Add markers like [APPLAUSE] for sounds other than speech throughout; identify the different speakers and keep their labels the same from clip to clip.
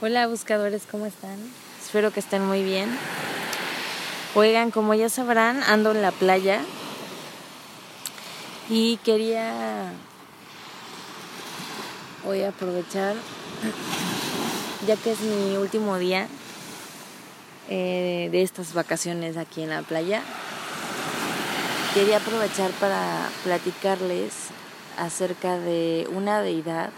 Speaker 1: Hola buscadores, ¿cómo están? Espero que estén muy bien. Oigan, como ya sabrán, ando en la playa y quería hoy aprovechar, ya que es mi último día eh, de estas vacaciones aquí en la playa, quería aprovechar para platicarles acerca de una deidad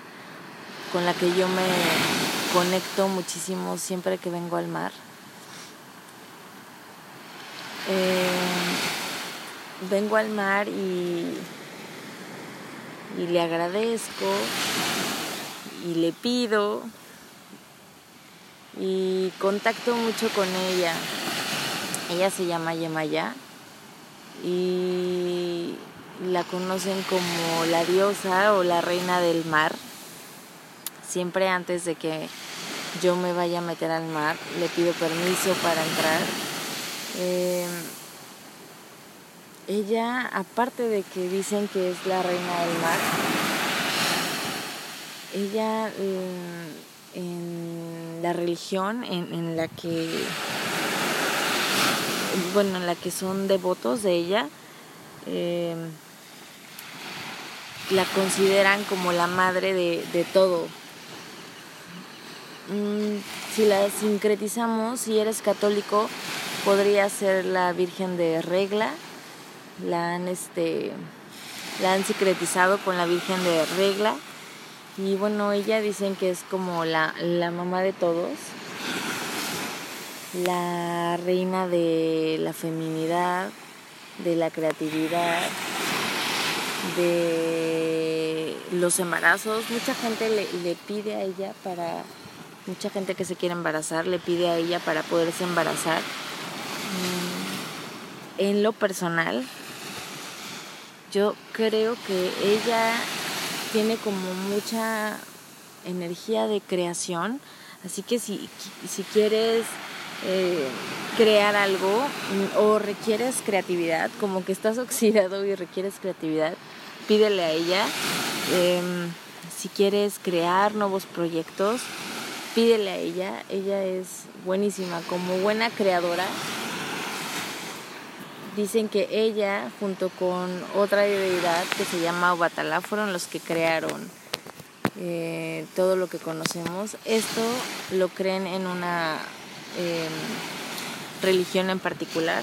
Speaker 1: con la que yo me conecto muchísimo siempre que vengo al mar. Eh, vengo al mar y, y le agradezco y le pido y contacto mucho con ella. Ella se llama Yemaya y la conocen como la diosa o la reina del mar siempre antes de que yo me vaya a meter al mar, le pido permiso para entrar. Em, ella, aparte de que dicen que es la reina del mar, ella em, en la religión en, la que, bueno, en la que son devotos de ella, em, la consideran como la madre de todo, Mm, si la sincretizamos, si eres católico, podría ser la Virgen de Regla. La han, este, la han sincretizado con la Virgen de Regla. Y bueno, ella dicen que es como la, la mamá de todos, la reina de la feminidad, de la creatividad, de los embarazos. Mucha gente le, le pide a ella para Mucha gente que se quiere embarazar le pide a ella para poderse embarazar. Mm, en lo personal, yo creo que ella tiene como mucha energía de creación, así que si, si quieres eh, crear algo mm, o requieres creatividad, como que estás [LAUGHS] oxidado y requieres creatividad, pídele a ella. Em, si quieres crear nuevos proyectos, pídele a ella, ella es buenísima, como buena creadora. Dicen que ella, junto con otra deidad que se llama Obatalá, fueron los que crearon eh, todo lo que conocemos. Esto lo creen en una em, religión en particular.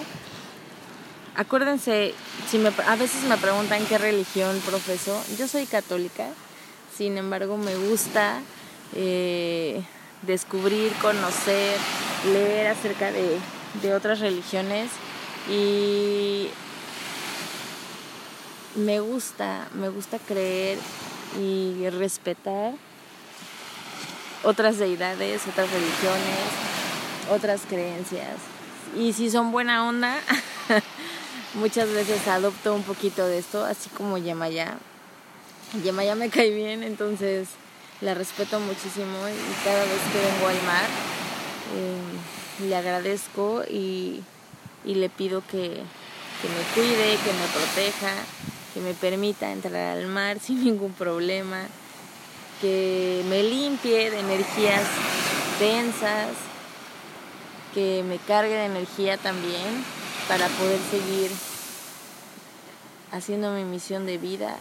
Speaker 1: Acuérdense, si me, a veces me preguntan qué religión profeso. Yo soy católica, sin embargo me gusta eh, descubrir, conocer, leer acerca de, otras religiones y me gusta, me gusta creer y respetar otras deidades, otras religiones, otras creencias. Y si son buena onda, [LAUGHS] muchas veces adopto un poquito de esto, así como Yemaya. Yemaya me cae bien, entonces la respeto muchísimo y cada vez que vengo al mar eh, le agradezco y, le pido que, que me cuide, que me proteja, que me permita entrar al mar [LAUGHS] sin ningún problema, que me limpie de energías densas, que me cargue de energía también para poder seguir haciendo mi misión de vida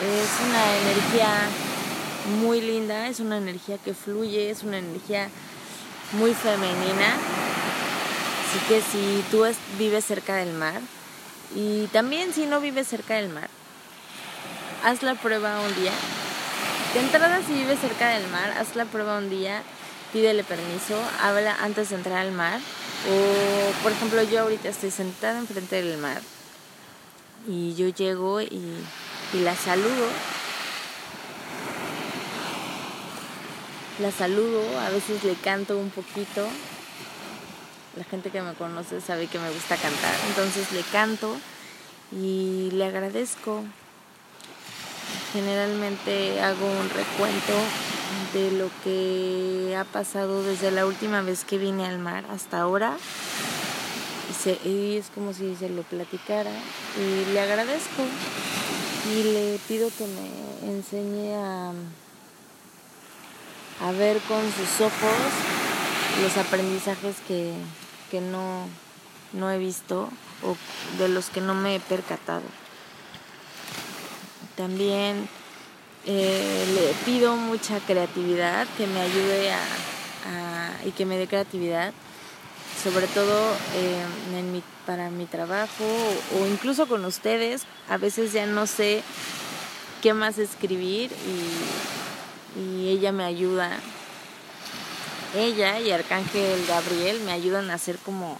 Speaker 1: es una energía muy linda, es una energía que fluye, es una energía muy femenina. Así que si tú vives cerca del mar y también si no vives cerca del mar, haz la prueba un día. De entrada si vives cerca del mar, haz la prueba un día, pídele permiso, habla antes de entrar al mar. O por ejemplo yo ahorita estoy sentada enfrente del mar y yo llego y y la saludo. La saludo, a veces le canto un poquito. La gente que me conoce sabe que me gusta cantar, entonces le canto y le agradezco. Generalmente hago un recuento de lo que ha pasado desde la última vez que vine al mar hasta ahora. Y, y es como si se lo platicara y le agradezco y le pido que me enseñe a, a ver con sus ojos los aprendizajes que, que no, no he visto o de los que no me he percatado. También eh, le pido mucha creatividad, que me ayude a, y que me dé creatividad, sobre todo mi, para mi trabajo o, incluso con ustedes. A veces ya no sé qué más escribir y, y ella me ayuda. Ella y Arcángel Gabriel me ayudan a hacer como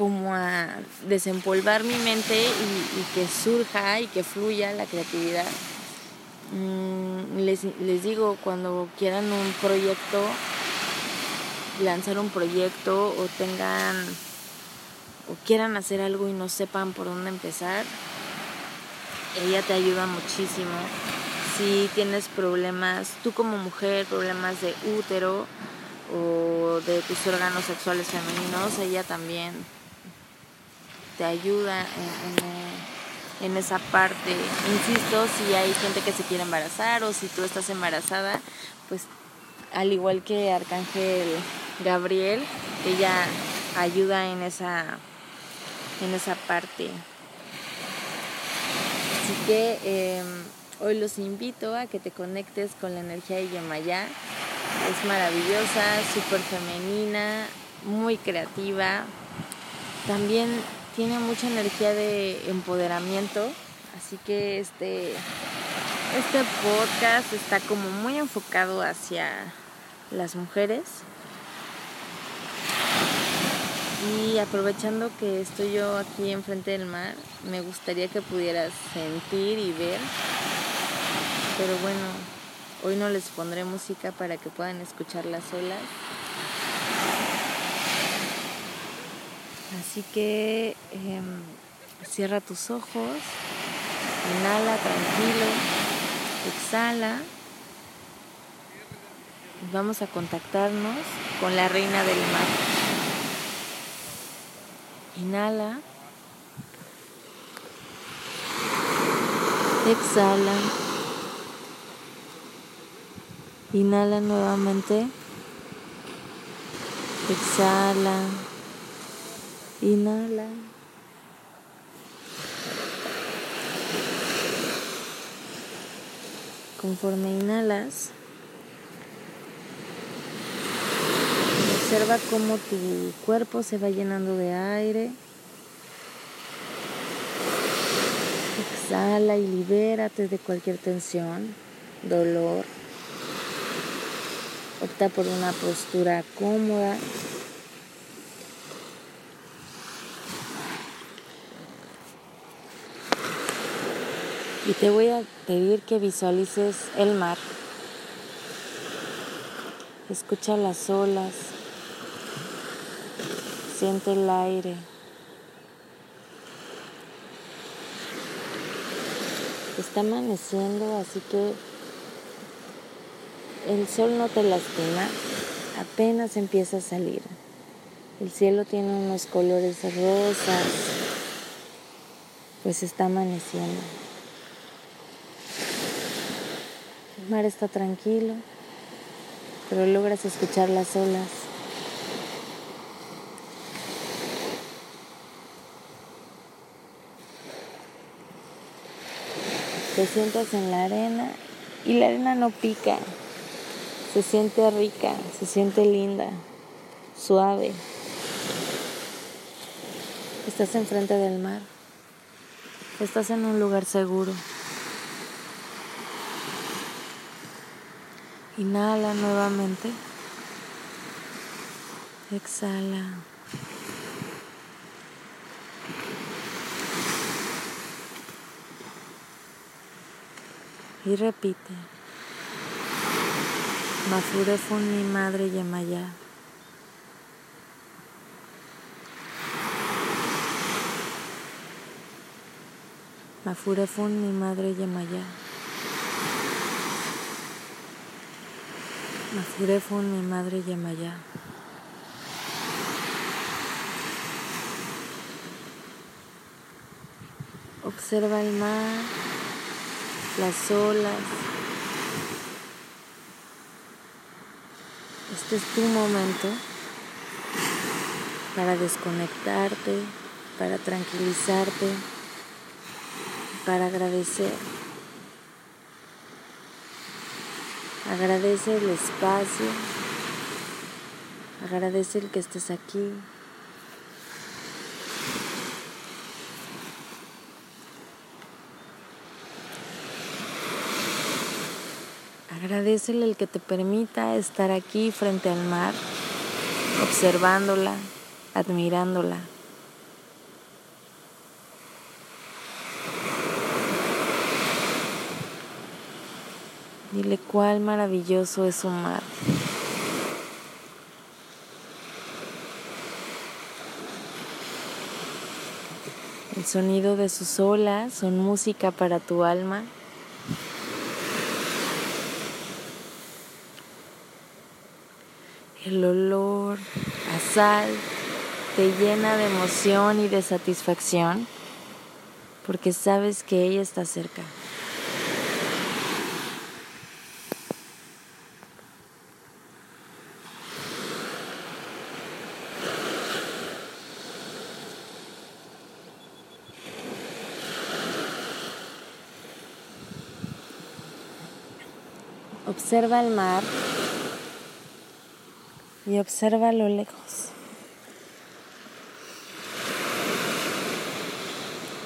Speaker 1: como a desempolvar mi mente y, que surja y que fluya la creatividad. Mm, les, les digo, cuando quieran un proyecto, lanzar un proyecto o tengan o quieran hacer algo y no sepan por dónde empezar, ella te ayuda muchísimo. Si tienes problemas, tú como mujer, problemas de útero o de tus órganos sexuales femeninos, ella también te ayuda en, esa parte. Insisto, si hay gente que se quiere embarazar o si tú estás embarazada, pues al igual que Arcángel Gabriel, ella ayuda en esa, en esa parte. Así que em, hoy los invito a que te conectes con la energía de Yamaya. Es maravillosa, súper femenina, muy creativa. También tiene mucha energía de empoderamiento, así que este, este podcast está como muy enfocado hacia las mujeres. Y aprovechando que estoy yo aquí enfrente del mar, me gustaría que pudieras sentir y ver. Pero bueno, hoy no les pondré música para que puedan escuchar las olas. Así que em, cierra tus ojos, inhala tranquilo, exhala. Vamos a contactarnos con la reina del mar. Inhala. Exhala. Inhala nuevamente. Exhala. Inhala. Conforme inhalas, observa cómo tu cuerpo se va llenando de aire. Exhala y libérate de cualquier tensión, dolor. Opta por una postura cómoda. Y te voy a pedir que visualices el mar. Escucha las olas. Siente el aire. Está amaneciendo, así que el sol no te lastima, apenas empieza a salir. El cielo tiene unos colores rosas, pues está amaneciendo. El mar está tranquilo, pero logras escuchar las olas. Te sientas en la arena y la arena no pica. Se siente rica, se siente linda, suave. Estás enfrente del mar. Estás en un lugar seguro. Inhala nuevamente. Exhala. Y repite. Mafure fun mi madre Yamaya. Mafure fun mi madre Yamaya. Mafurefun, mi madre Yamaya. Observa el mar, las olas. Este es tu momento para desconectarte, para tranquilizarte, para agradecer. Agradece el espacio, agradece el que estés aquí. Agradecele el que te permita estar aquí frente al mar, observándola, admirándola. Dile cuál maravilloso es su mar. El sonido de sus olas son música para tu alma. El olor a sal te llena de emoción y de satisfacción porque sabes que ella está cerca. Observa el mar y observa a lo lejos.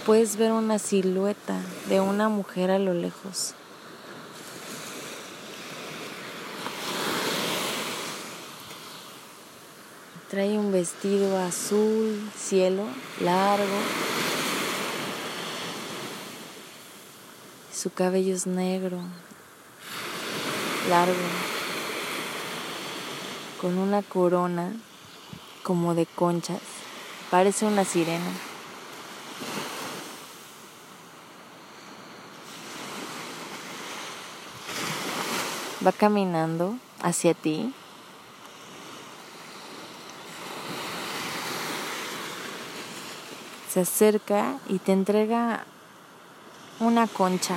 Speaker 1: Puedes ver una silueta de una mujer a lo lejos. Trae un vestido azul, cielo, largo. Su cabello es negro, largo, con una corona como de conchas. Parece una sirena. Va caminando hacia ti. Se acerca y te entrega una concha.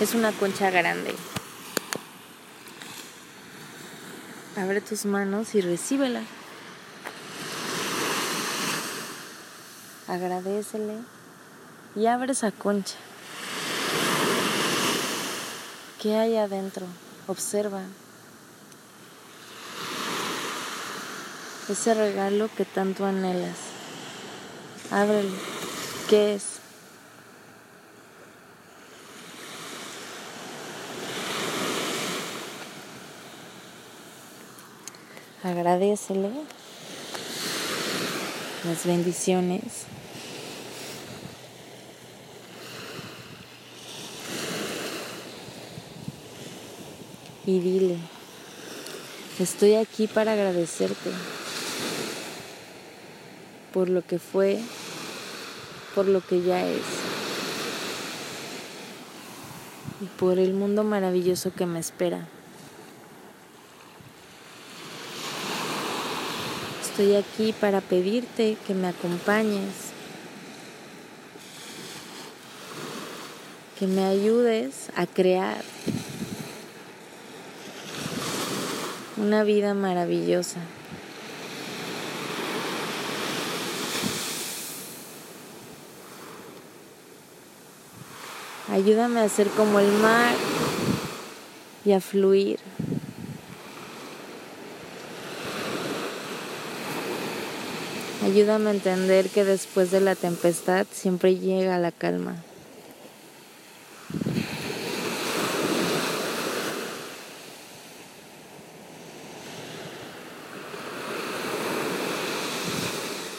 Speaker 1: Es una concha grande. Abre tus manos y recíbela. Agradecele y abre esa concha. ¿Qué hay adentro? Observa. Ese regalo que tanto anhelas. Ábrelo. ¿Qué es? Agradecele las bendiciones. Y dile, estoy aquí para agradecerte por lo que fue, por lo que ya es y por el mundo maravilloso que me espera. Estoy aquí para pedirte que me acompañes, que me ayudes a crear una vida maravillosa. Ayúdame a ser como el mar y a fluir. Ayúdame a entender que después de la tempestad siempre llega la calma.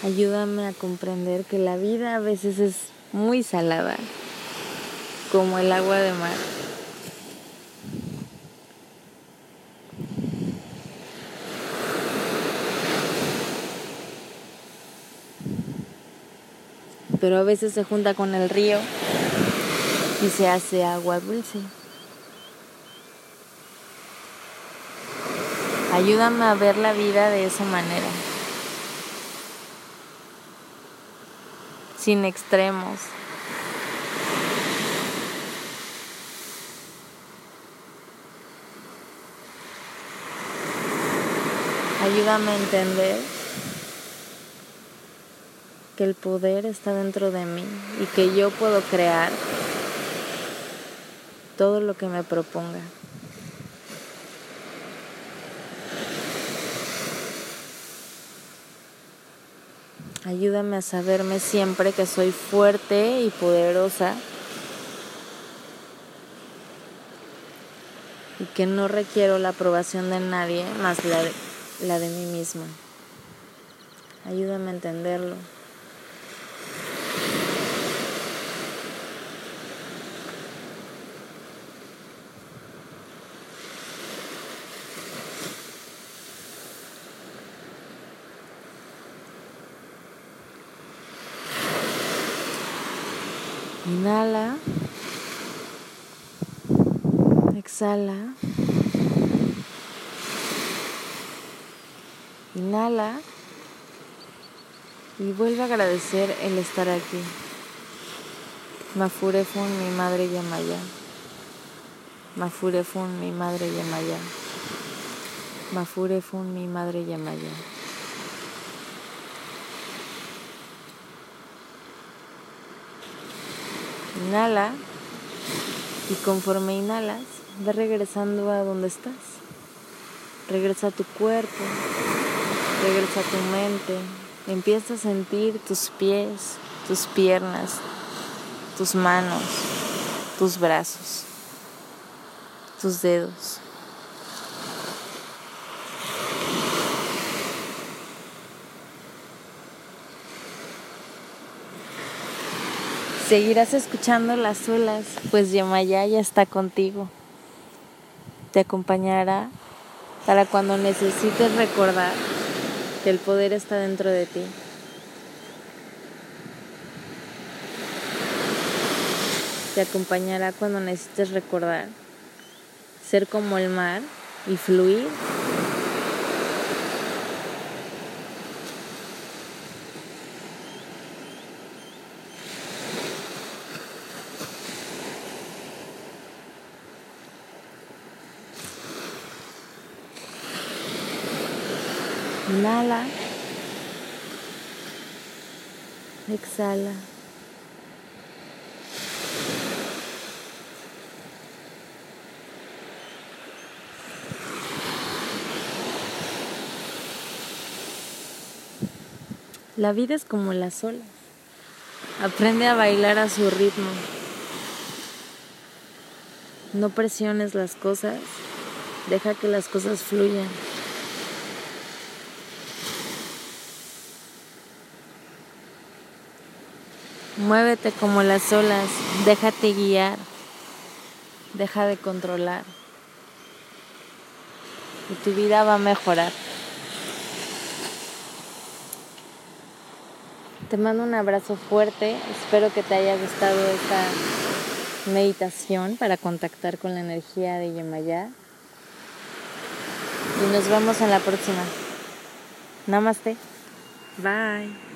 Speaker 1: Ayúdame a comprender que la vida a veces es muy salada, como el agua de mar. Pero a veces se junta con el río y se hace agua dulce. Ayúdame a ver la vida de esa manera, sin extremos. Ayúdame a entender que el poder está dentro de mí y que yo puedo crear todo lo que me proponga. Ayúdame a saberme siempre que soy fuerte y poderosa y que no requiero la aprobación de nadie más la de, la de mí misma. Ayúdame a entenderlo. Inhala. Exhala. Inhala. Y vuelve a agradecer el estar aquí. Mafurefun, mi madre Yamaya. Mafurefun, mi madre Yamaya. Mafurefun, mi madre Yamaya. Inhala y conforme inhalas, ve regresando a donde estás. Regresa a tu cuerpo, regresa a tu mente. Empieza a sentir tus pies, tus piernas, tus manos, tus brazos, tus dedos. Seguirás escuchando las olas, pues Yamaya ya está contigo. Te acompañará para cuando necesites recordar que el poder está dentro de ti. Te acompañará cuando necesites recordar ser como el mar y fluir Inhala. Exhala. La vida es como la sola. Aprende a bailar a su ritmo. No presiones las cosas. Deja que las cosas fluyan. Muévete como las olas, déjate guiar, deja de controlar y tu vida va a mejorar. Te mando un abrazo fuerte, espero que te haya gustado esta meditación para contactar con la energía de Yemayá y nos vemos en la próxima. Namaste. Bye.